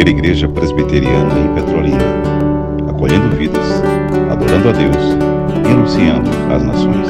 primeira igreja presbiteriana em Petrolina, acolhendo vidas, adorando a Deus e anunciando às nações.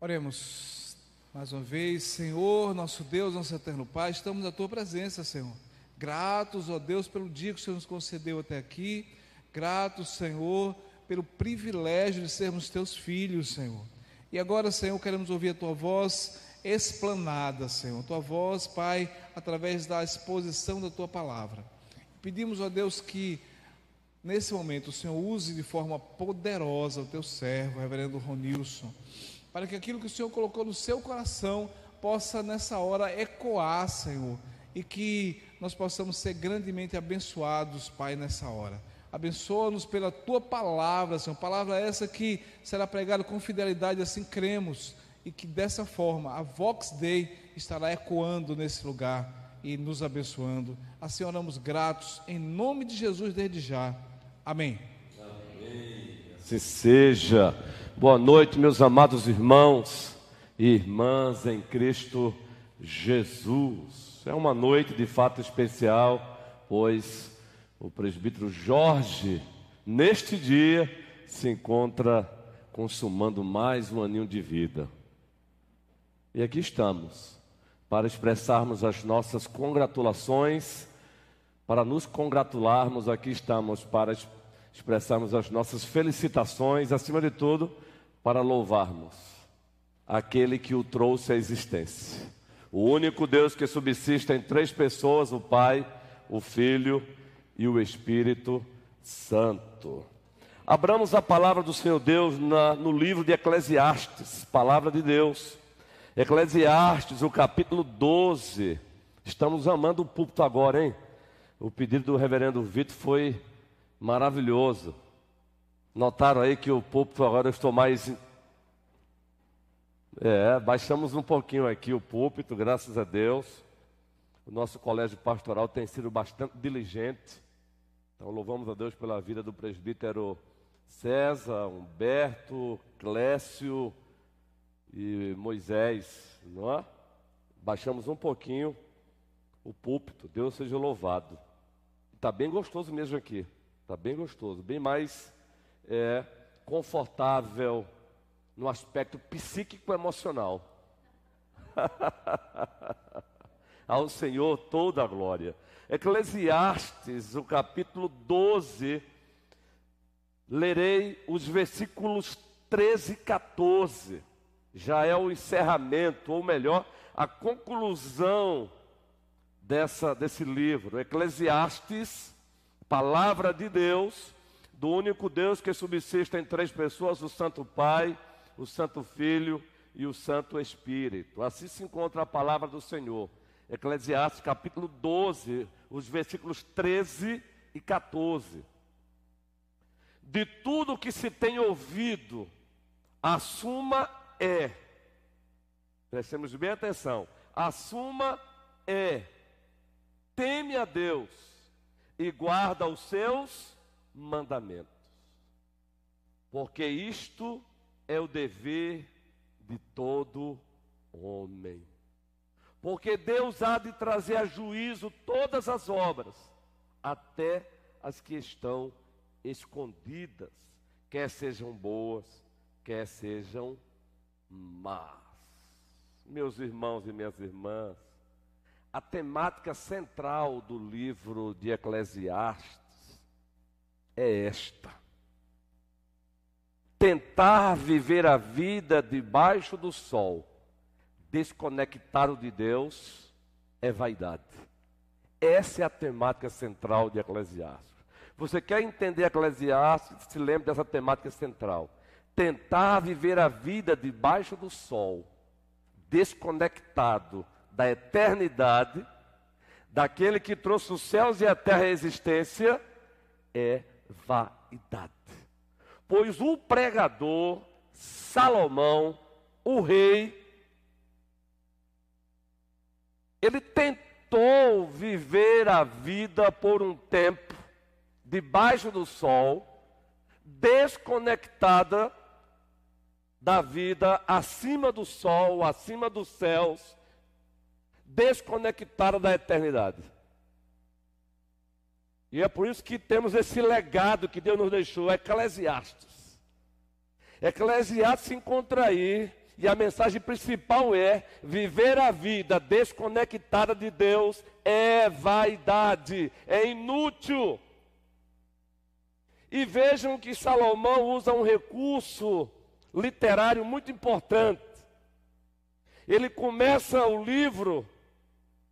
Oremos mais uma vez, Senhor, nosso Deus, nosso eterno Pai, estamos na tua presença, Senhor. Gratos, ó Deus, pelo dia que o Senhor nos concedeu até aqui. Gratos, Senhor, pelo privilégio de sermos teus filhos, Senhor. E agora, Senhor, queremos ouvir a tua voz explanada, Senhor. Tua voz, Pai, através da exposição da tua palavra. Pedimos, ó Deus, que nesse momento o Senhor use de forma poderosa o teu servo, o reverendo Ronilson, para que aquilo que o Senhor colocou no seu coração possa nessa hora ecoar, Senhor, e que nós possamos ser grandemente abençoados, Pai, nessa hora. Abençoa-nos pela tua palavra, Senhor. Palavra essa que será pregada com fidelidade, assim cremos, e que dessa forma a Vox Day estará ecoando nesse lugar e nos abençoando. Assim oramos gratos, em nome de Jesus, desde já. Amém. Amém. Assim seja. Boa noite, meus amados irmãos e irmãs em Cristo Jesus. É uma noite de fato especial, pois o presbítero Jorge, neste dia, se encontra consumando mais um aninho de vida. E aqui estamos, para expressarmos as nossas congratulações, para nos congratularmos, aqui estamos para expressarmos as nossas felicitações, acima de tudo, para louvarmos aquele que o trouxe à existência. O único Deus que subsiste em três pessoas: o Pai, o Filho e o Espírito Santo. Abramos a palavra do Senhor Deus na, no livro de Eclesiastes, palavra de Deus. Eclesiastes, o capítulo 12. Estamos amando o púlpito agora, hein? O pedido do reverendo Vitor foi maravilhoso. Notaram aí que o púlpito agora eu estou mais. É, baixamos um pouquinho aqui o púlpito, graças a Deus. O nosso colégio pastoral tem sido bastante diligente. Então, louvamos a Deus pela vida do presbítero César, Humberto, Clécio e Moisés, não é? Baixamos um pouquinho o púlpito, Deus seja louvado. Está bem gostoso mesmo aqui, está bem gostoso, bem mais é, confortável no aspecto psíquico-emocional. Ao Senhor toda a glória. Eclesiastes, o capítulo 12, lerei os versículos 13 e 14. Já é o encerramento, ou melhor, a conclusão dessa, desse livro. Eclesiastes, palavra de Deus, do único Deus que subsiste em três pessoas: o Santo Pai, o Santo Filho e o Santo Espírito. Assim se encontra a palavra do Senhor. Eclesiastes capítulo 12, os versículos 13 e 14. De tudo que se tem ouvido, a suma é, prestemos bem atenção, a suma é, teme a Deus e guarda os seus mandamentos, porque isto é o dever de todo homem. Porque Deus há de trazer a juízo todas as obras, até as que estão escondidas, quer sejam boas, quer sejam más. Meus irmãos e minhas irmãs, a temática central do livro de Eclesiastes é esta: tentar viver a vida debaixo do sol desconectado de Deus é vaidade. Essa é a temática central de Eclesiastes. Você quer entender Eclesiastes? Se lembre dessa temática central. Tentar viver a vida debaixo do sol, desconectado da eternidade, daquele que trouxe os céus e a terra à existência, é vaidade. Pois o pregador, Salomão, o rei, ele tentou viver a vida por um tempo, debaixo do sol, desconectada da vida acima do sol, acima dos céus, desconectada da eternidade. E é por isso que temos esse legado que Deus nos deixou, Eclesiastes. Eclesiastes se encontra aí, e a mensagem principal é: viver a vida desconectada de Deus é vaidade, é inútil. E vejam que Salomão usa um recurso literário muito importante. Ele começa o livro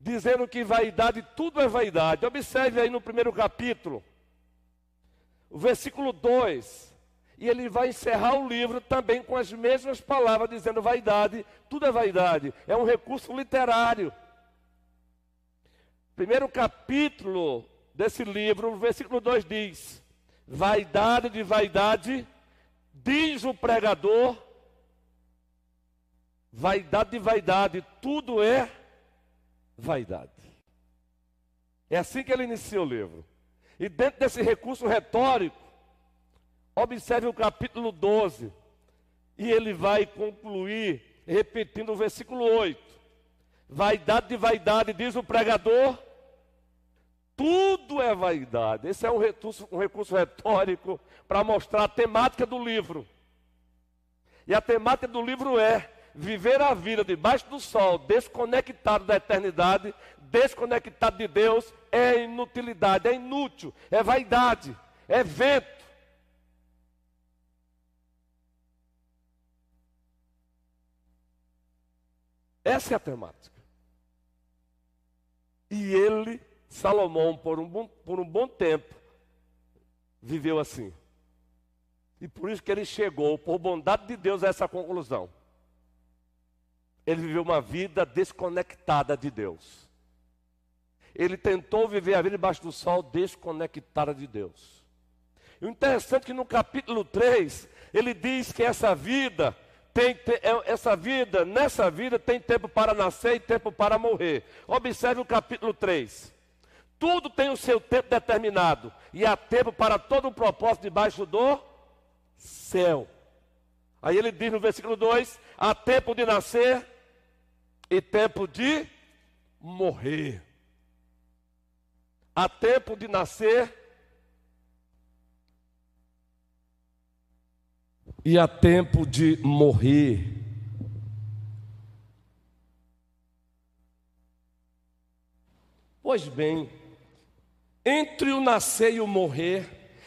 dizendo que vaidade, tudo é vaidade. Observe aí no primeiro capítulo, o versículo 2. E ele vai encerrar o livro também com as mesmas palavras, dizendo vaidade, tudo é vaidade. É um recurso literário. Primeiro capítulo desse livro, o versículo 2 diz: Vaidade de vaidade, Diz o pregador, vaidade de vaidade, tudo é vaidade. É assim que ele inicia o livro. E dentro desse recurso retórico, observe o capítulo 12. E ele vai concluir repetindo o versículo 8. Vaidade de vaidade, diz o pregador, tudo é vaidade. Esse é um recurso, um recurso retórico para mostrar a temática do livro. E a temática do livro é viver a vida debaixo do sol, desconectado da eternidade, desconectado de Deus, é inutilidade, é inútil, é vaidade, é vento. Essa é a temática. E ele Salomão, por um, bom, por um bom tempo, viveu assim. E por isso que ele chegou, por bondade de Deus, a essa conclusão. Ele viveu uma vida desconectada de Deus. Ele tentou viver a vida debaixo do sol desconectada de Deus. E o interessante é que no capítulo 3, ele diz que essa vida tem, é, essa vida, nessa vida tem tempo para nascer e tempo para morrer. Observe o capítulo 3. Tudo tem o seu tempo determinado. E há tempo para todo o propósito debaixo do céu. Aí ele diz no versículo 2: há tempo de nascer e tempo de morrer. Há tempo de nascer e há tempo de morrer. Pois bem, entre o nascer e o morrer,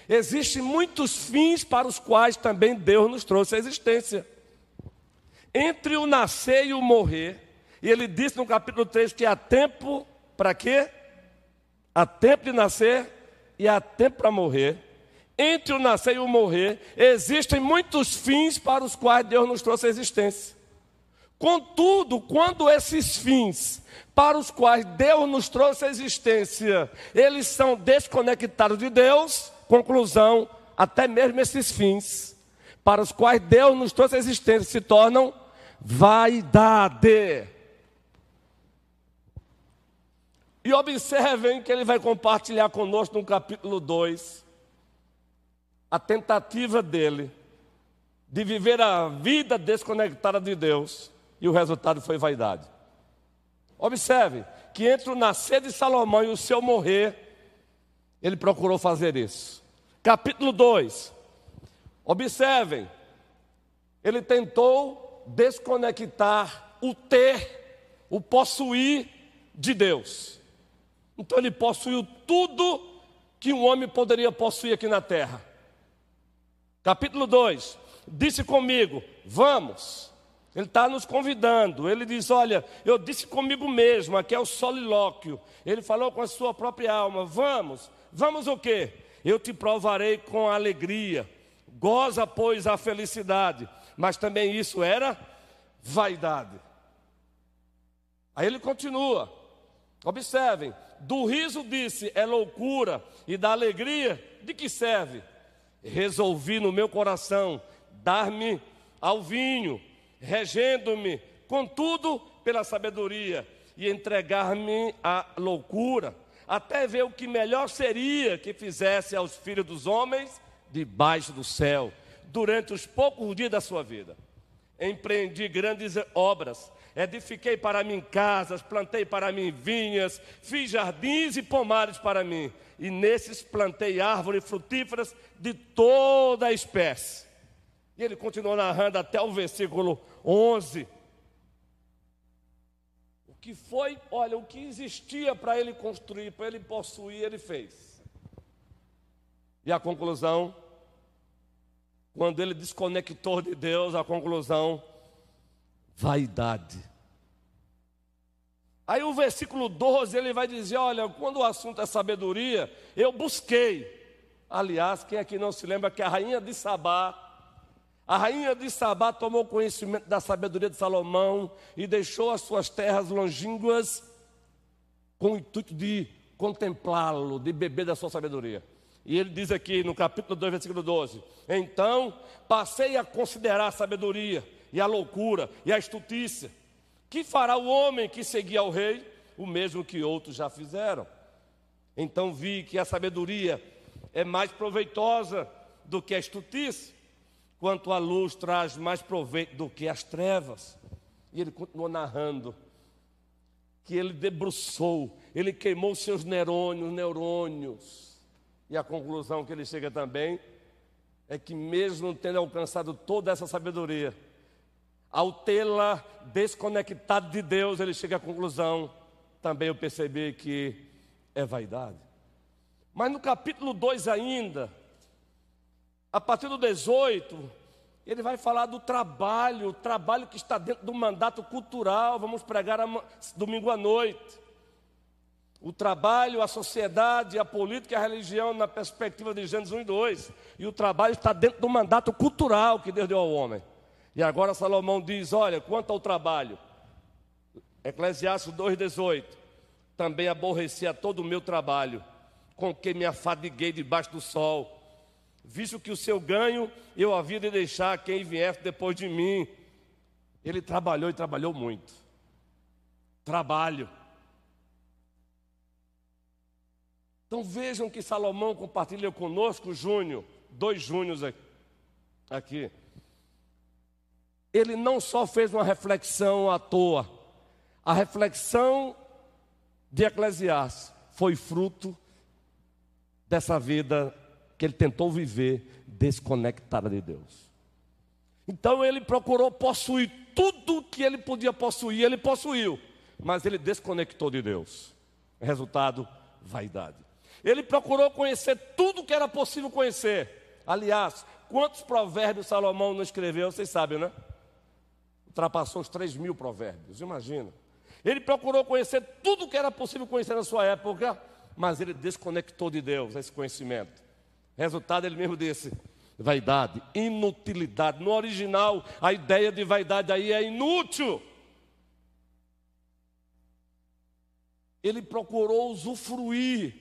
existem muitos fins para os quais também Deus nos trouxe a existência. Entre o nascer e o morrer, e ele disse no capítulo 3 que há tempo para quê? Há tempo de nascer e há tempo para morrer. Entre o nascer e o morrer, existem muitos fins para os quais Deus nos trouxe a existência. Contudo, quando esses fins para os quais Deus nos trouxe a existência, eles são desconectados de Deus, conclusão, até mesmo esses fins para os quais Deus nos trouxe a existência se tornam vaidade. E observem que ele vai compartilhar conosco no capítulo 2 a tentativa dele de viver a vida desconectada de Deus e o resultado foi vaidade. Observe que entre o nascer de Salomão e o seu morrer, ele procurou fazer isso. Capítulo 2. Observem, ele tentou desconectar o ter, o possuir de Deus. Então ele possuiu tudo que um homem poderia possuir aqui na terra. Capítulo 2: Disse comigo: Vamos, ele está nos convidando. Ele diz: Olha, eu disse comigo mesmo, aqui é o solilóquio. Ele falou com a sua própria alma: Vamos, vamos o quê? Eu te provarei com alegria. Goza, pois, a felicidade. Mas também isso era vaidade. Aí ele continua. Observem: do riso disse é loucura, e da alegria de que serve? Resolvi no meu coração dar-me ao vinho regendo-me, contudo, pela sabedoria, e entregar-me à loucura, até ver o que melhor seria que fizesse aos filhos dos homens debaixo do céu, durante os poucos dias da sua vida. empreendi grandes obras. Edifiquei para mim casas, plantei para mim vinhas, fiz jardins e pomares para mim, e nesses plantei árvores frutíferas de toda a espécie. E ele continuou narrando até o versículo 11. O que foi, olha, o que existia para ele construir, para ele possuir, ele fez. E a conclusão, quando ele desconectou de Deus, a conclusão, vaidade. Aí o versículo 12 ele vai dizer: Olha, quando o assunto é sabedoria, eu busquei. Aliás, quem aqui não se lembra que a rainha de Sabá, a rainha de Sabá tomou conhecimento da sabedoria de Salomão e deixou as suas terras longínquas com o intuito de contemplá-lo, de beber da sua sabedoria. E ele diz aqui no capítulo 2, versículo 12: Então passei a considerar a sabedoria e a loucura e a estutícia. Que fará o homem que seguia ao rei? O mesmo que outros já fizeram. Então vi que a sabedoria é mais proveitosa do que a estutícia, quanto a luz traz mais proveito do que as trevas. E ele continuou narrando que ele debruçou, ele queimou seus neurônios, neurônios. E a conclusão que ele chega também é que mesmo tendo alcançado toda essa sabedoria, ao tê-la desconectado de Deus, ele chega à conclusão, também eu percebi que é vaidade. Mas no capítulo 2 ainda, a partir do 18, ele vai falar do trabalho, o trabalho que está dentro do mandato cultural, vamos pregar domingo à noite. O trabalho, a sociedade, a política e a religião na perspectiva de Gênesis 1 e 2. E o trabalho está dentro do mandato cultural que Deus deu ao homem. E agora Salomão diz: Olha, quanto ao trabalho, Eclesiastes 2,18: Também aborreci a todo o meu trabalho, com que me afadiguei debaixo do sol, visto que o seu ganho eu havia de deixar quem viesse depois de mim. Ele trabalhou e trabalhou muito. Trabalho. Então vejam que Salomão compartilha conosco, Júnior, dois Júniors aqui ele não só fez uma reflexão à toa, a reflexão de Eclesiastes foi fruto dessa vida que ele tentou viver desconectada de Deus. Então ele procurou possuir tudo que ele podia possuir, ele possuiu, mas ele desconectou de Deus. Resultado, vaidade. Ele procurou conhecer tudo que era possível conhecer. Aliás, quantos provérbios Salomão não escreveu, vocês sabem, né? Ultrapassou os 3 mil provérbios, imagina. Ele procurou conhecer tudo que era possível conhecer na sua época, mas ele desconectou de Deus esse conhecimento. Resultado, ele mesmo disse: vaidade, inutilidade. No original, a ideia de vaidade aí é inútil. Ele procurou usufruir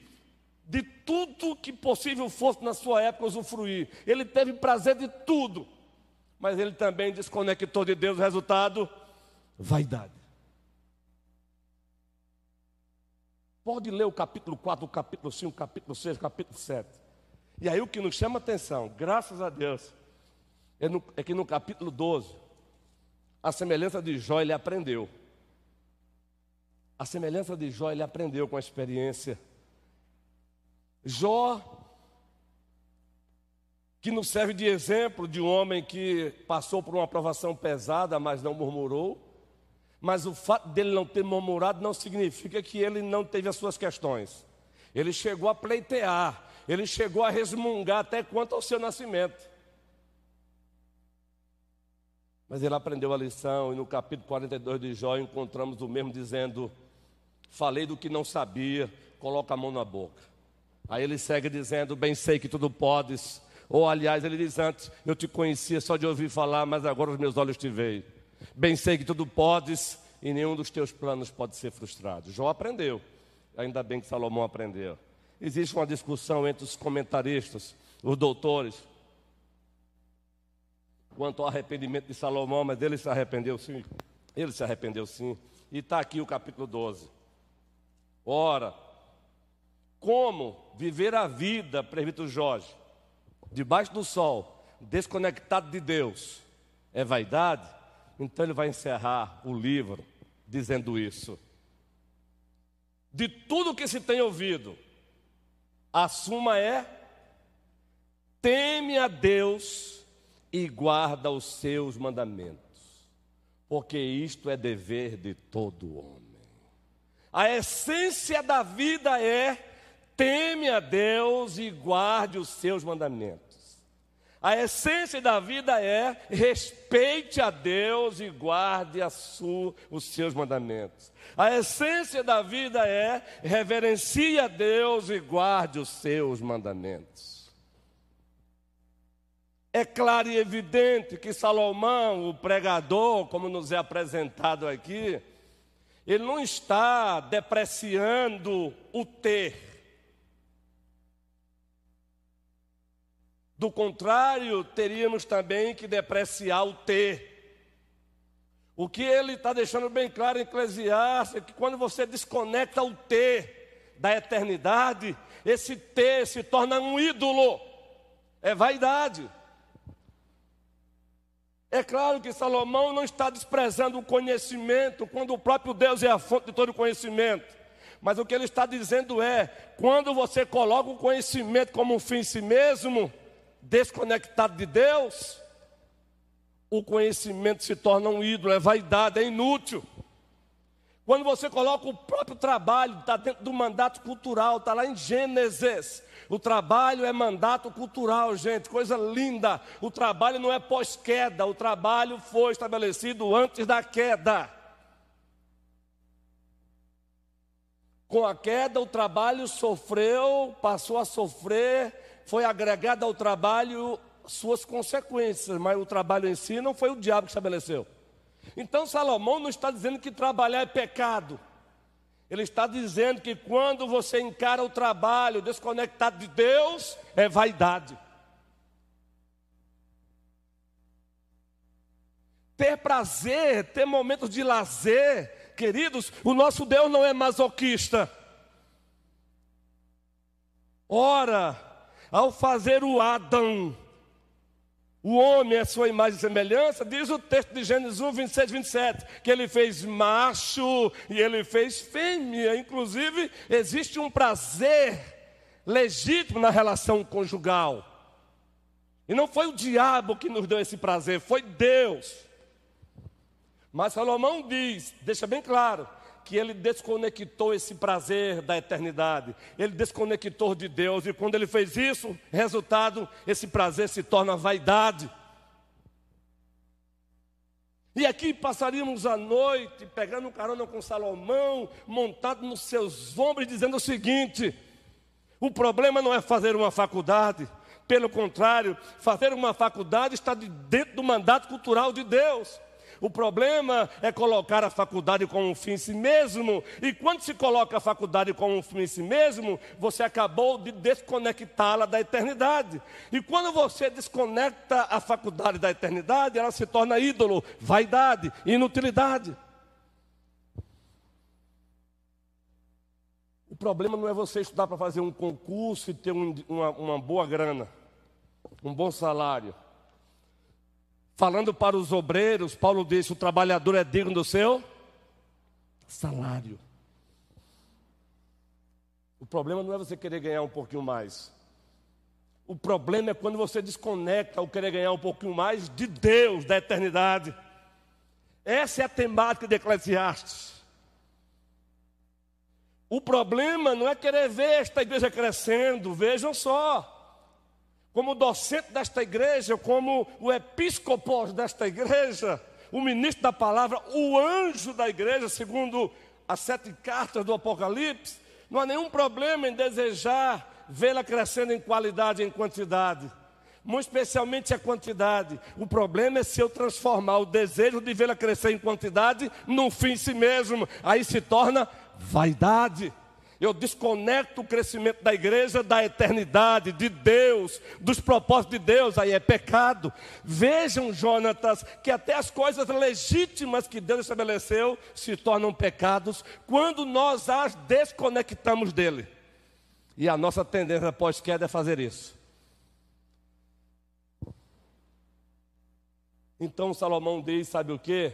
de tudo que possível fosse na sua época usufruir. Ele teve prazer de tudo mas ele também desconectou de Deus, resultado, vaidade. Pode ler o capítulo 4, o capítulo 5, o capítulo 6, o capítulo 7. E aí o que nos chama atenção, graças a Deus, é, no, é que no capítulo 12, a semelhança de Jó, ele aprendeu. A semelhança de Jó, ele aprendeu com a experiência. Jó que nos serve de exemplo de um homem que passou por uma provação pesada, mas não murmurou. Mas o fato dele não ter murmurado não significa que ele não teve as suas questões. Ele chegou a pleitear, ele chegou a resmungar até quanto ao seu nascimento. Mas ele aprendeu a lição, e no capítulo 42 de Jó encontramos o mesmo dizendo: Falei do que não sabia, coloca a mão na boca. Aí ele segue dizendo: Bem sei que tudo podes, ou aliás, ele diz antes: Eu te conhecia só de ouvir falar, mas agora os meus olhos te veem. Bem sei que tudo podes e nenhum dos teus planos pode ser frustrado. Jó aprendeu, ainda bem que Salomão aprendeu. Existe uma discussão entre os comentaristas, os doutores, quanto ao arrependimento de Salomão, mas ele se arrependeu sim. Ele se arrependeu sim. E está aqui o capítulo 12. Ora, como viver a vida, presbítero Jorge, debaixo do sol, desconectado de Deus, é vaidade? Então ele vai encerrar o livro dizendo isso. De tudo que se tem ouvido, a suma é: teme a Deus e guarda os seus mandamentos, porque isto é dever de todo homem. A essência da vida é: teme a Deus e guarde os seus mandamentos. A essência da vida é respeite a Deus e guarde sua, os seus mandamentos. A essência da vida é reverencie a Deus e guarde os seus mandamentos. É claro e evidente que Salomão, o pregador, como nos é apresentado aqui, ele não está depreciando o ter. Do contrário, teríamos também que depreciar o ter. O que ele está deixando bem claro em Eclesiastes é que quando você desconecta o ter da eternidade, esse ter se torna um ídolo, é vaidade. É claro que Salomão não está desprezando o conhecimento, quando o próprio Deus é a fonte de todo conhecimento. Mas o que ele está dizendo é: quando você coloca o conhecimento como um fim em si mesmo, desconectado de Deus, o conhecimento se torna um ídolo, é vaidade, é inútil. Quando você coloca o próprio trabalho, está dentro do mandato cultural, está lá em Gênesis. O trabalho é mandato cultural, gente, coisa linda. O trabalho não é pós-queda, o trabalho foi estabelecido antes da queda. Com a queda, o trabalho sofreu, passou a sofrer foi agregada ao trabalho suas consequências, mas o trabalho em si não foi o diabo que estabeleceu. Então Salomão não está dizendo que trabalhar é pecado. Ele está dizendo que quando você encara o trabalho desconectado de Deus, é vaidade. Ter prazer, ter momentos de lazer, queridos, o nosso Deus não é masoquista. Ora, ao fazer o Adão, o homem é sua imagem e semelhança, diz o texto de Gênesis 1, 26, 27, que ele fez macho e ele fez fêmea. Inclusive, existe um prazer legítimo na relação conjugal. E não foi o diabo que nos deu esse prazer, foi Deus. Mas Salomão diz, deixa bem claro, que ele desconectou esse prazer da eternidade, ele desconectou de Deus, e quando ele fez isso, resultado, esse prazer se torna vaidade. E aqui passaríamos a noite pegando carona com Salomão, montado nos seus ombros, dizendo o seguinte: o problema não é fazer uma faculdade, pelo contrário, fazer uma faculdade está dentro do mandato cultural de Deus. O problema é colocar a faculdade como um fim em si mesmo. E quando se coloca a faculdade como um fim em si mesmo, você acabou de desconectá-la da eternidade. E quando você desconecta a faculdade da eternidade, ela se torna ídolo, vaidade, inutilidade. O problema não é você estudar para fazer um concurso e ter um, uma, uma boa grana, um bom salário. Falando para os obreiros, Paulo disse: o trabalhador é digno do seu salário. O problema não é você querer ganhar um pouquinho mais. O problema é quando você desconecta o querer ganhar um pouquinho mais de Deus, da eternidade. Essa é a temática de Eclesiastes. O problema não é querer ver esta igreja crescendo, vejam só como docente desta igreja, como o episcopos desta igreja, o ministro da palavra, o anjo da igreja, segundo as sete cartas do Apocalipse, não há nenhum problema em desejar vê-la crescendo em qualidade e em quantidade. Muito especialmente a quantidade. O problema é se eu transformar o desejo de vê-la crescer em quantidade num fim em si mesmo. Aí se torna vaidade eu desconecto o crescimento da igreja da eternidade, de Deus, dos propósitos de Deus, aí é pecado. Vejam, Jonatas, que até as coisas legítimas que Deus estabeleceu se tornam pecados quando nós as desconectamos dele. E a nossa tendência pós-queda é fazer isso. Então Salomão diz: sabe o que?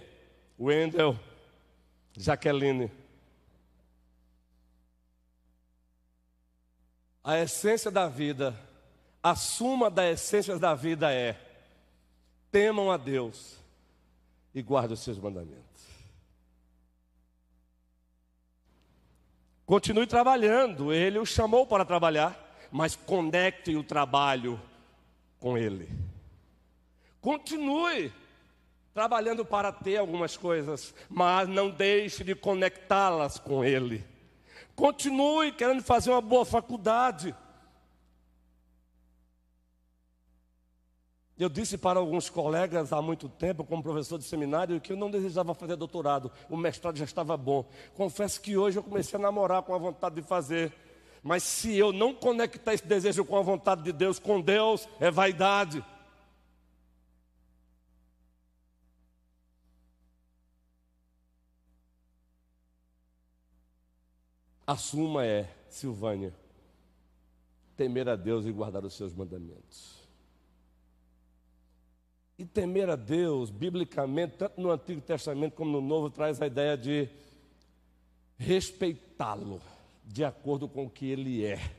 Wendel, Jaqueline. A essência da vida, a suma das essências da vida é: temam a Deus e guardem os seus mandamentos. Continue trabalhando, ele o chamou para trabalhar, mas conecte o trabalho com ele. Continue trabalhando para ter algumas coisas, mas não deixe de conectá-las com ele. Continue querendo fazer uma boa faculdade. Eu disse para alguns colegas há muito tempo, como professor de seminário, que eu não desejava fazer doutorado, o mestrado já estava bom. Confesso que hoje eu comecei a namorar com a vontade de fazer. Mas se eu não conectar esse desejo com a vontade de Deus, com Deus, é vaidade. A suma é, Silvânia, temer a Deus e guardar os seus mandamentos. E temer a Deus, biblicamente, tanto no Antigo Testamento como no Novo, traz a ideia de respeitá-lo de acordo com o que ele é.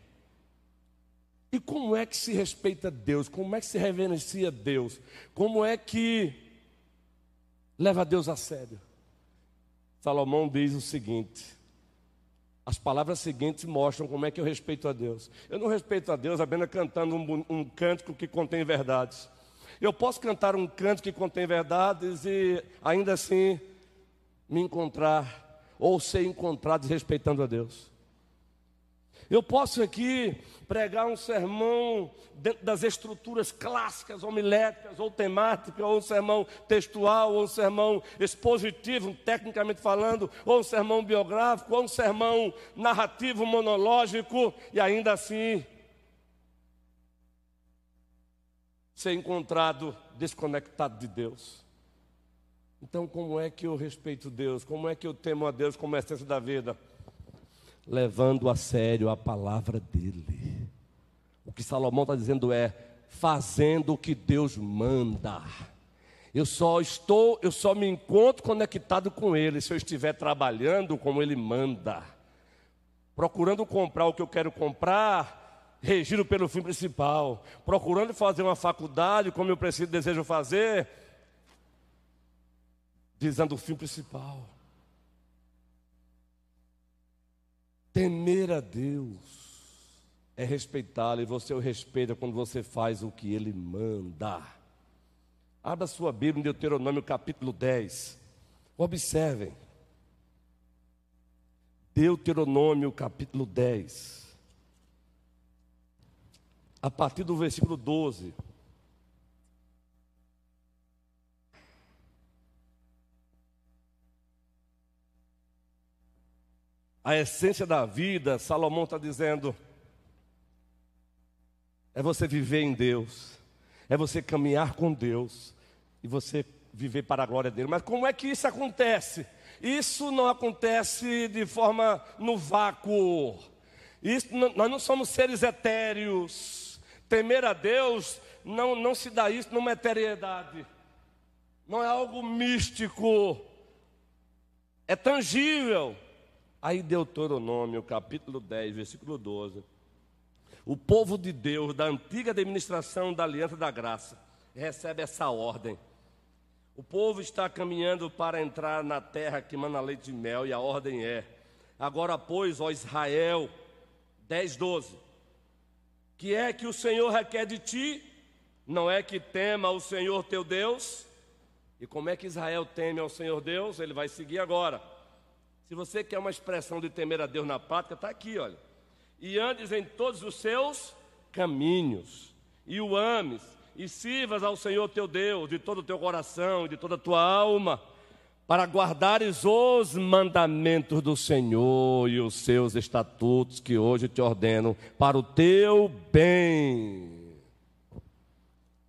E como é que se respeita Deus? Como é que se reverencia Deus? Como é que leva Deus a sério? Salomão diz o seguinte: as palavras seguintes mostram como é que eu respeito a Deus. Eu não respeito a Deus apenas cantando um, um cântico que contém verdades. Eu posso cantar um canto que contém verdades e ainda assim me encontrar ou ser encontrado desrespeitando a Deus. Eu posso aqui pregar um sermão dentro das estruturas clássicas, homiléticas ou temáticas, ou um sermão textual, ou um sermão expositivo, tecnicamente falando, ou um sermão biográfico, ou um sermão narrativo, monológico, e ainda assim ser encontrado desconectado de Deus. Então, como é que eu respeito Deus? Como é que eu temo a Deus como essência da vida? Levando a sério a palavra dele. O que Salomão está dizendo é: fazendo o que Deus manda. Eu só estou, eu só me encontro conectado com Ele se eu estiver trabalhando como Ele manda, procurando comprar o que eu quero comprar, regido pelo fim principal, procurando fazer uma faculdade como eu preciso, desejo fazer, visando o fim principal. Temer a Deus é respeitá-lo, e você o respeita quando você faz o que ele manda. Abra sua Bíblia em Deuteronômio capítulo 10. Observem. Deuteronômio capítulo 10 a partir do versículo 12. A essência da vida, Salomão está dizendo, é você viver em Deus, é você caminhar com Deus e você viver para a glória dele. Mas como é que isso acontece? Isso não acontece de forma no vácuo. Isso, nós não somos seres etéreos. Temer a Deus não, não se dá isso numa eternidade, não é algo místico, é tangível. Aí Deuteronômio, capítulo 10, versículo 12. O povo de Deus, da antiga administração da Aliança da Graça, recebe essa ordem. O povo está caminhando para entrar na terra que manda leite e mel, e a ordem é: agora, pois, ó Israel, 10, 12 que é que o Senhor requer de ti, não é que tema o Senhor teu Deus. E como é que Israel teme ao Senhor Deus? Ele vai seguir agora. Se você quer uma expressão de temer a Deus na prática, está aqui, olha. E andes em todos os seus caminhos, e o ames, e sirvas ao Senhor teu Deus de todo o teu coração e de toda a tua alma para guardares os mandamentos do Senhor e os seus estatutos que hoje te ordeno para o teu bem.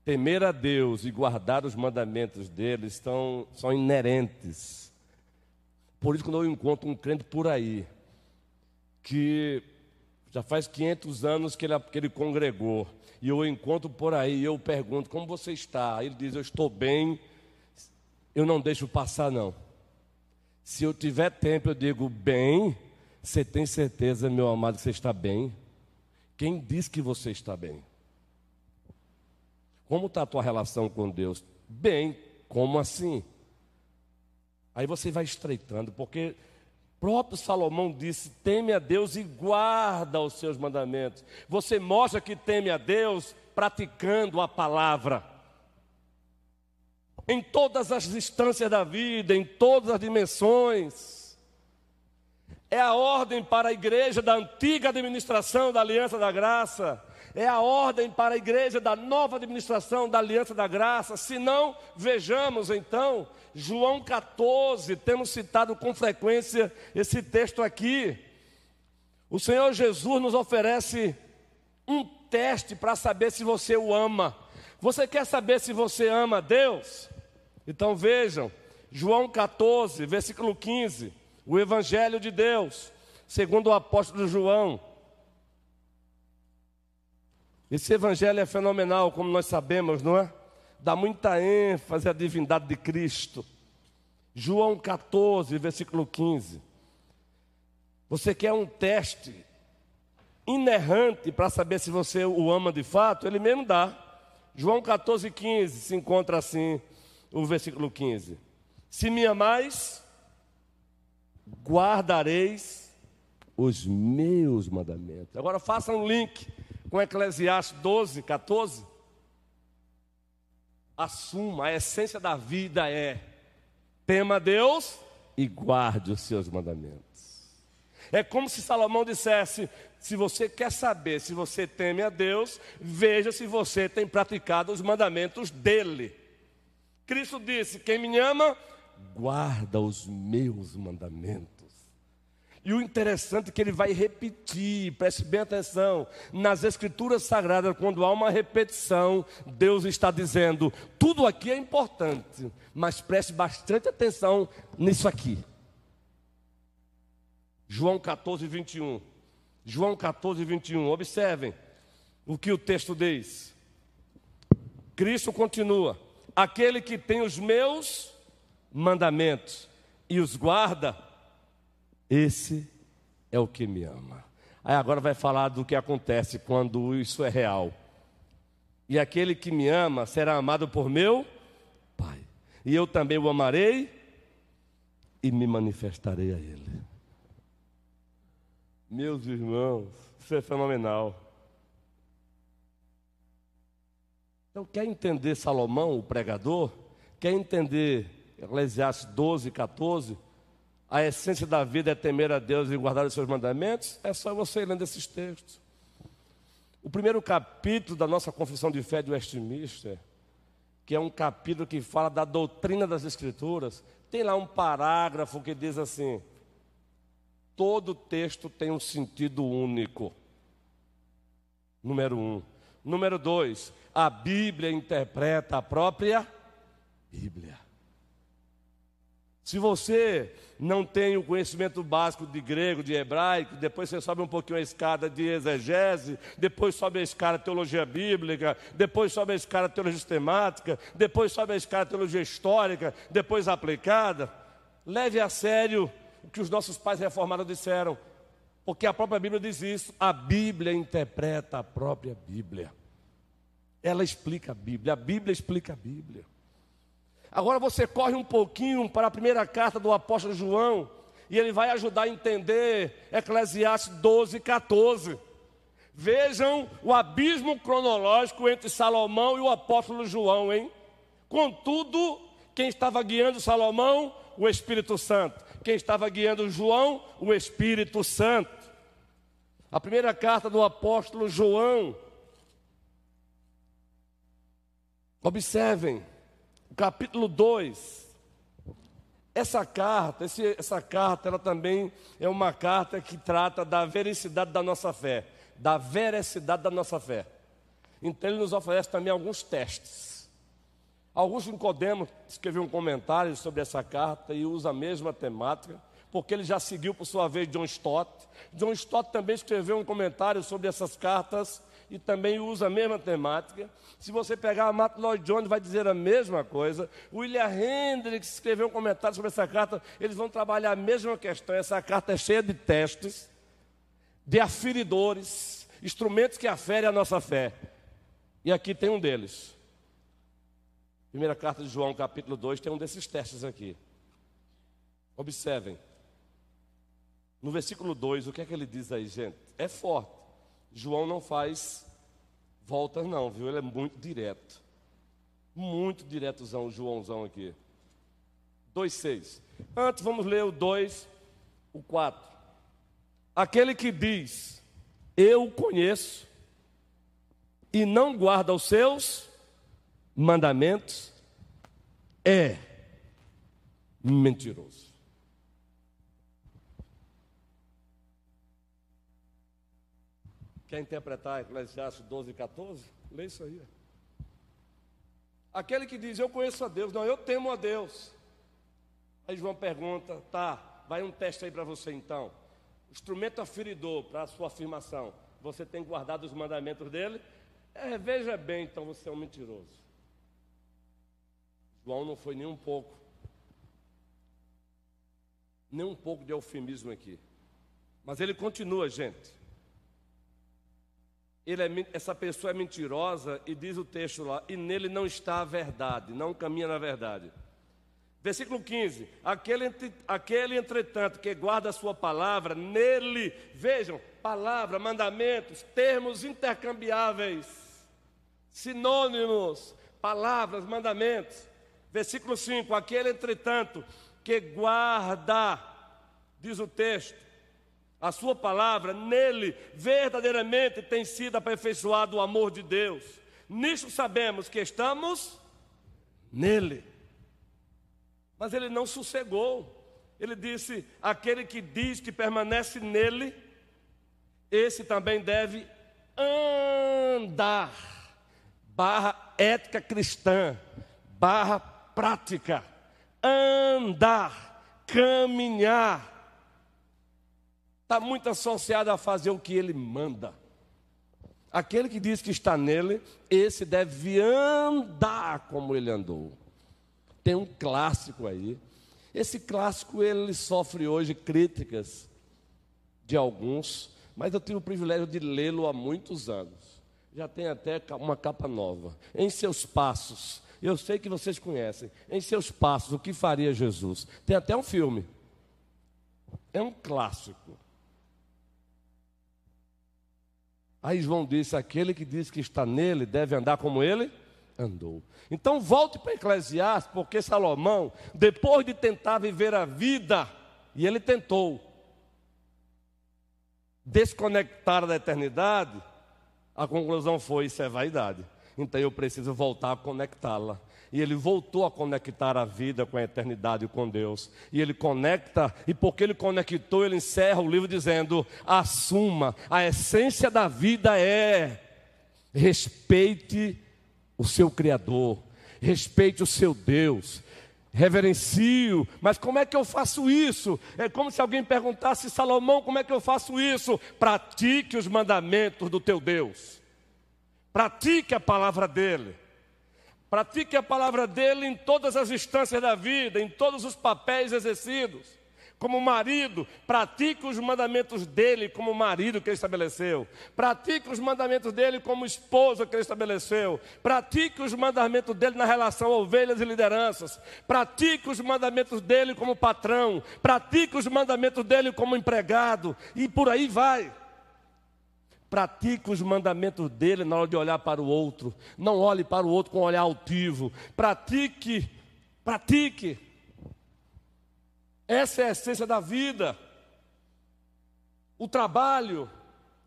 Temer a Deus e guardar os mandamentos dele estão, são inerentes. Por isso, quando eu encontro um crente por aí, que já faz 500 anos que ele, que ele congregou, e eu encontro por aí e eu pergunto: como você está? Ele diz: Eu estou bem eu não deixo passar, não. Se eu tiver tempo, eu digo, bem, você tem certeza, meu amado, que você está bem? Quem diz que você está bem? Como está a tua relação com Deus? Bem, como assim? Aí você vai estreitando, porque próprio Salomão disse: teme a Deus e guarda os seus mandamentos. Você mostra que teme a Deus praticando a palavra. Em todas as instâncias da vida, em todas as dimensões. É a ordem para a igreja da antiga administração da Aliança da Graça é a ordem para a igreja da nova administração da Aliança da Graça. Se não, vejamos então, João 14, temos citado com frequência esse texto aqui. O Senhor Jesus nos oferece um teste para saber se você o ama. Você quer saber se você ama Deus? Então vejam, João 14, versículo 15, o Evangelho de Deus, segundo o apóstolo João. Esse evangelho é fenomenal, como nós sabemos, não é? Dá muita ênfase à divindade de Cristo. João 14, versículo 15. Você quer um teste inerrante para saber se você o ama de fato? Ele mesmo dá. João 14, 15 se encontra assim, o versículo 15. Se me amais, guardareis os meus mandamentos. Agora faça um link com Eclesiastes 12, 14. Assuma, a essência da vida é: tema Deus e guarde os seus mandamentos. É como se Salomão dissesse: se você quer saber se você teme a Deus, veja se você tem praticado os mandamentos dele. Cristo disse: quem me ama, guarda os meus mandamentos. E o interessante é que ele vai repetir, preste bem atenção, nas Escrituras Sagradas, quando há uma repetição, Deus está dizendo: tudo aqui é importante, mas preste bastante atenção nisso aqui. João 14, 21. João 14, 21. Observem o que o texto diz. Cristo continua: aquele que tem os meus mandamentos e os guarda, esse é o que me ama. Aí agora vai falar do que acontece quando isso é real. E aquele que me ama será amado por meu Pai. E eu também o amarei e me manifestarei a Ele. Meus irmãos, isso é fenomenal. Então, quer entender Salomão, o pregador? Quer entender Eclesiastes 12, 14? A essência da vida é temer a Deus e guardar os seus mandamentos, é só você ir lendo esses textos. O primeiro capítulo da nossa confissão de fé de Westminster, que é um capítulo que fala da doutrina das Escrituras, tem lá um parágrafo que diz assim: todo texto tem um sentido único. Número um. Número dois, a Bíblia interpreta a própria Bíblia. Se você não tem o conhecimento básico de grego, de hebraico, depois você sobe um pouquinho a escada de exegese, depois sobe a escada de teologia bíblica, depois sobe a escada de teologia sistemática, depois sobe a escada de teologia histórica, depois aplicada. Leve a sério o que os nossos pais reformados disseram, porque a própria Bíblia diz isso. A Bíblia interpreta a própria Bíblia. Ela explica a Bíblia, a Bíblia explica a Bíblia. Agora você corre um pouquinho para a primeira carta do apóstolo João, e ele vai ajudar a entender Eclesiastes 12, 14. Vejam o abismo cronológico entre Salomão e o apóstolo João, hein? Contudo, quem estava guiando Salomão? O Espírito Santo. Quem estava guiando João? O Espírito Santo. A primeira carta do apóstolo João. Observem, capítulo 2. Essa carta, esse, essa carta, ela também é uma carta que trata da veracidade da nossa fé, da veracidade da nossa fé. Então ele nos oferece também alguns testes. Alguns Nicodemos escreveu um comentário sobre essa carta e usa a mesma temática, porque ele já seguiu por sua vez John Stott. John Stott também escreveu um comentário sobre essas cartas e também usa a mesma temática. Se você pegar a Matt Lloyd Jones, vai dizer a mesma coisa. William Hendricks escreveu um comentário sobre essa carta. Eles vão trabalhar a mesma questão. Essa carta é cheia de testes, de aferidores, instrumentos que aferem a nossa fé. E aqui tem um deles. Primeira carta de João, capítulo 2, tem um desses testes aqui. Observem. No versículo 2, o que é que ele diz aí, gente? É forte. João não faz voltas, não, viu? Ele é muito direto. Muito diretozão, o Joãozão aqui. 2,6. Antes, vamos ler o 2, o 4. Aquele que diz, eu conheço, e não guarda os seus mandamentos, é mentiroso. Quer interpretar Eclesiastes 12 e 14? Lê isso aí. Aquele que diz, eu conheço a Deus, não, eu temo a Deus. Aí João pergunta, tá, vai um teste aí para você então. Instrumento aferidor para a sua afirmação. Você tem guardado os mandamentos dele? É, veja bem, então você é um mentiroso. João não foi nem um pouco, nem um pouco de eufemismo aqui. Mas ele continua, gente ele é, essa pessoa é mentirosa e diz o texto lá, e nele não está a verdade, não caminha na verdade. Versículo 15: aquele, aquele entretanto que guarda a sua palavra, nele, vejam, palavra, mandamentos, termos intercambiáveis, sinônimos, palavras, mandamentos. Versículo 5: aquele entretanto que guarda, diz o texto, a sua palavra, nele verdadeiramente tem sido aperfeiçoado o amor de Deus. Nisso sabemos que estamos nele. Mas ele não sossegou. Ele disse: aquele que diz que permanece nele, esse também deve andar. Barra ética cristã, barra prática. Andar, caminhar está muito associado a fazer o que ele manda. Aquele que diz que está nele, esse deve andar como ele andou. Tem um clássico aí. Esse clássico ele sofre hoje críticas de alguns, mas eu tive o privilégio de lê-lo há muitos anos. Já tem até uma capa nova. Em seus passos, eu sei que vocês conhecem. Em seus passos, o que faria Jesus? Tem até um filme. É um clássico. Aí João disse: aquele que diz que está nele deve andar como ele andou. Então volte para Eclesiastes, porque Salomão, depois de tentar viver a vida, e ele tentou desconectar da eternidade, a conclusão foi: isso é vaidade. Então eu preciso voltar a conectá-la. E ele voltou a conectar a vida com a eternidade com Deus. E ele conecta, e porque ele conectou, ele encerra o livro dizendo: assuma, a essência da vida é respeite o seu Criador, respeite o seu Deus, reverencio, mas como é que eu faço isso? É como se alguém perguntasse, Salomão, como é que eu faço isso? Pratique os mandamentos do teu Deus, pratique a palavra dele. Pratique a palavra dele em todas as instâncias da vida, em todos os papéis exercidos. Como marido, pratique os mandamentos dele como marido que ele estabeleceu. Pratique os mandamentos dele como esposa que ele estabeleceu. Pratique os mandamentos dele na relação ovelhas e lideranças. Pratique os mandamentos dele como patrão. Pratique os mandamentos dele como empregado. E por aí vai. Pratique os mandamentos dele na hora de olhar para o outro. Não olhe para o outro com um olhar altivo. Pratique, pratique. Essa é a essência da vida. O trabalho,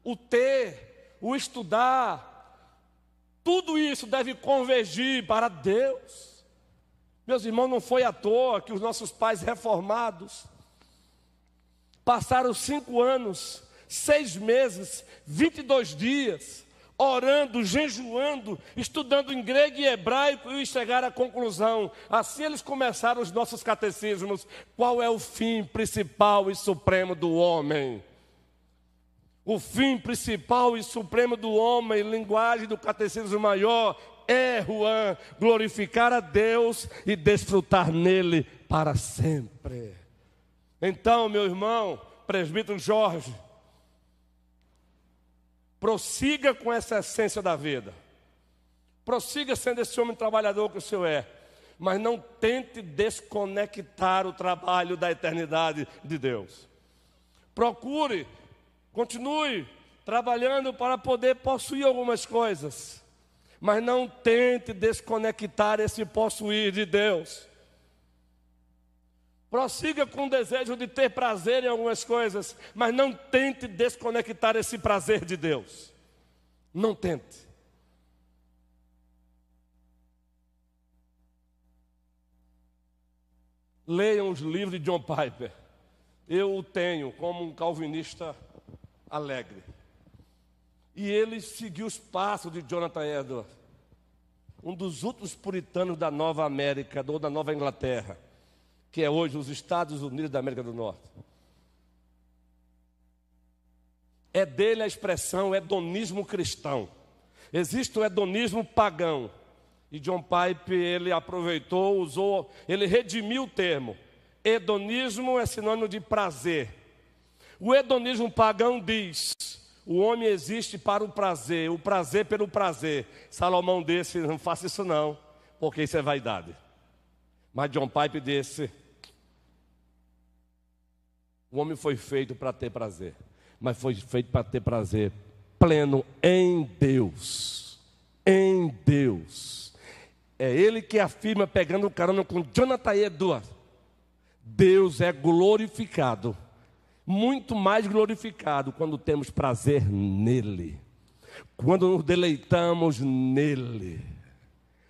o ter, o estudar, tudo isso deve convergir para Deus. Meus irmãos, não foi à toa que os nossos pais reformados passaram cinco anos seis meses, 22 dias, orando, jejuando, estudando em grego e hebraico e chegar à conclusão. Assim eles começaram os nossos catecismos. Qual é o fim principal e supremo do homem? O fim principal e supremo do homem, linguagem do catecismo maior, é, Juan, glorificar a Deus e desfrutar nele para sempre. Então, meu irmão, presbítero Jorge, prossiga com essa essência da vida. Prossiga sendo esse homem trabalhador que o senhor é. Mas não tente desconectar o trabalho da eternidade de Deus. Procure, continue trabalhando para poder possuir algumas coisas mas não tente desconectar esse possuir de Deus. Prossiga com o desejo de ter prazer em algumas coisas, mas não tente desconectar esse prazer de Deus. Não tente. Leiam os livros de John Piper. Eu o tenho como um calvinista alegre. E ele seguiu os passos de Jonathan Edwards, um dos últimos puritanos da Nova América, ou da Nova Inglaterra, que é hoje os Estados Unidos da América do Norte. É dele a expressão hedonismo cristão. Existe o hedonismo pagão. E John Pipe, ele aproveitou, usou, ele redimiu o termo. Hedonismo é sinônimo de prazer. O hedonismo pagão diz: o homem existe para o prazer, o prazer pelo prazer. Salomão disse: não faça isso não, porque isso é vaidade. Mas John Pipe disse: o homem foi feito para ter prazer, mas foi feito para ter prazer pleno em Deus. Em Deus. É ele que afirma, pegando o carona com Jonathan Edwards: Deus é glorificado muito mais glorificado quando temos prazer nele, quando nos deleitamos nele.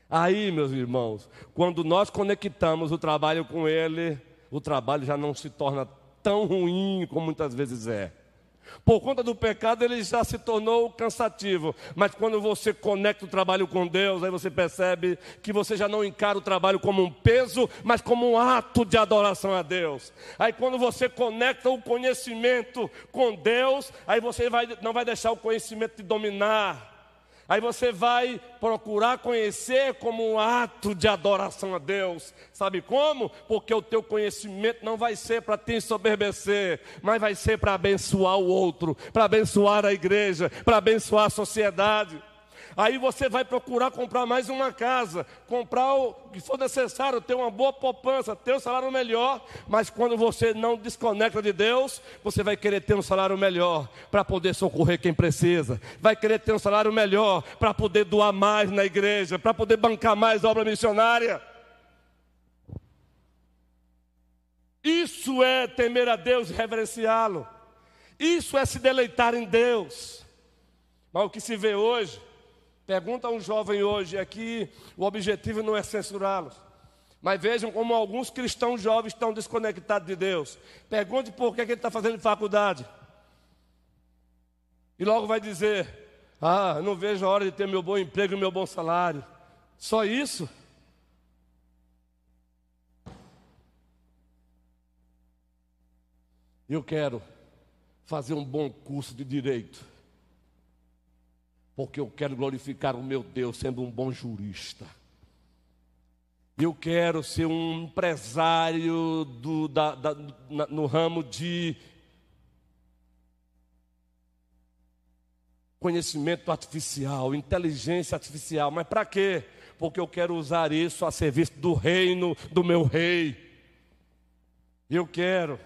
Aí, meus irmãos, quando nós conectamos o trabalho com ele, o trabalho já não se torna tão ruim como muitas vezes é. Por conta do pecado, ele já se tornou cansativo. Mas quando você conecta o trabalho com Deus, aí você percebe que você já não encara o trabalho como um peso, mas como um ato de adoração a Deus. Aí quando você conecta o conhecimento com Deus, aí você vai, não vai deixar o conhecimento te dominar Aí você vai procurar conhecer como um ato de adoração a Deus. Sabe como? Porque o teu conhecimento não vai ser para te ensoberbecer, mas vai ser para abençoar o outro, para abençoar a igreja, para abençoar a sociedade. Aí você vai procurar comprar mais uma casa, comprar o que for necessário, ter uma boa poupança, ter um salário melhor. Mas quando você não desconecta de Deus, você vai querer ter um salário melhor para poder socorrer quem precisa. Vai querer ter um salário melhor para poder doar mais na igreja, para poder bancar mais obra missionária. Isso é temer a Deus e reverenciá-lo. Isso é se deleitar em Deus. Mas o que se vê hoje Pergunta a um jovem hoje aqui, o objetivo não é censurá-los. Mas vejam como alguns cristãos jovens estão desconectados de Deus. Pergunte por que, ele está fazendo faculdade. E logo vai dizer: Ah, não vejo a hora de ter meu bom emprego e meu bom salário. Só isso? Eu quero fazer um bom curso de direito porque eu quero glorificar o meu Deus sendo um bom jurista. Eu quero ser um empresário do, da, da, no ramo de conhecimento artificial, inteligência artificial. Mas para quê? Porque eu quero usar isso a serviço do reino do meu rei. Eu quero.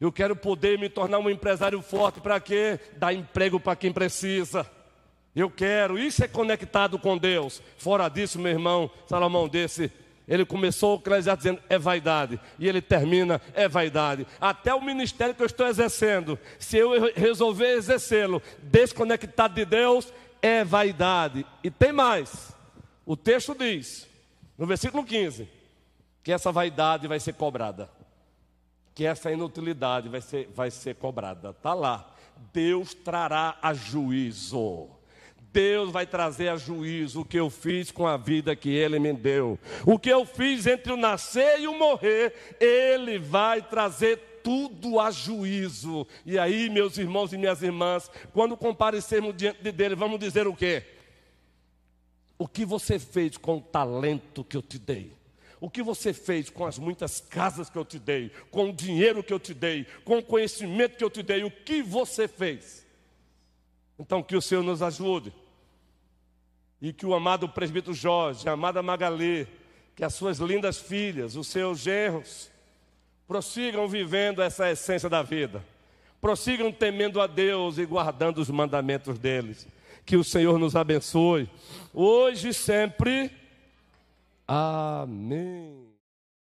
Eu quero poder me tornar um empresário forte para quê? Dar emprego para quem precisa. Eu quero, isso é conectado com Deus. Fora disso, meu irmão, Salomão desse, ele começou o Eclesiastes dizendo é vaidade, e ele termina é vaidade. Até o ministério que eu estou exercendo, se eu resolver exercê-lo desconectado de Deus, é vaidade. E tem mais. O texto diz, no versículo 15, que essa vaidade vai ser cobrada. Que essa inutilidade vai ser, vai ser cobrada. Está lá. Deus trará a juízo. Deus vai trazer a juízo o que eu fiz com a vida que Ele me deu. O que eu fiz entre o nascer e o morrer, Ele vai trazer tudo a juízo. E aí, meus irmãos e minhas irmãs, quando comparecermos diante dele, vamos dizer o quê? O que você fez com o talento que eu te dei? O que você fez com as muitas casas que eu te dei, com o dinheiro que eu te dei, com o conhecimento que eu te dei? O que você fez? Então, que o Senhor nos ajude. E que o amado presbítero Jorge, a amada Magali, que as suas lindas filhas, os seus genros, prossigam vivendo essa essência da vida. Prossigam temendo a Deus e guardando os mandamentos deles. Que o Senhor nos abençoe, hoje e sempre. Amém.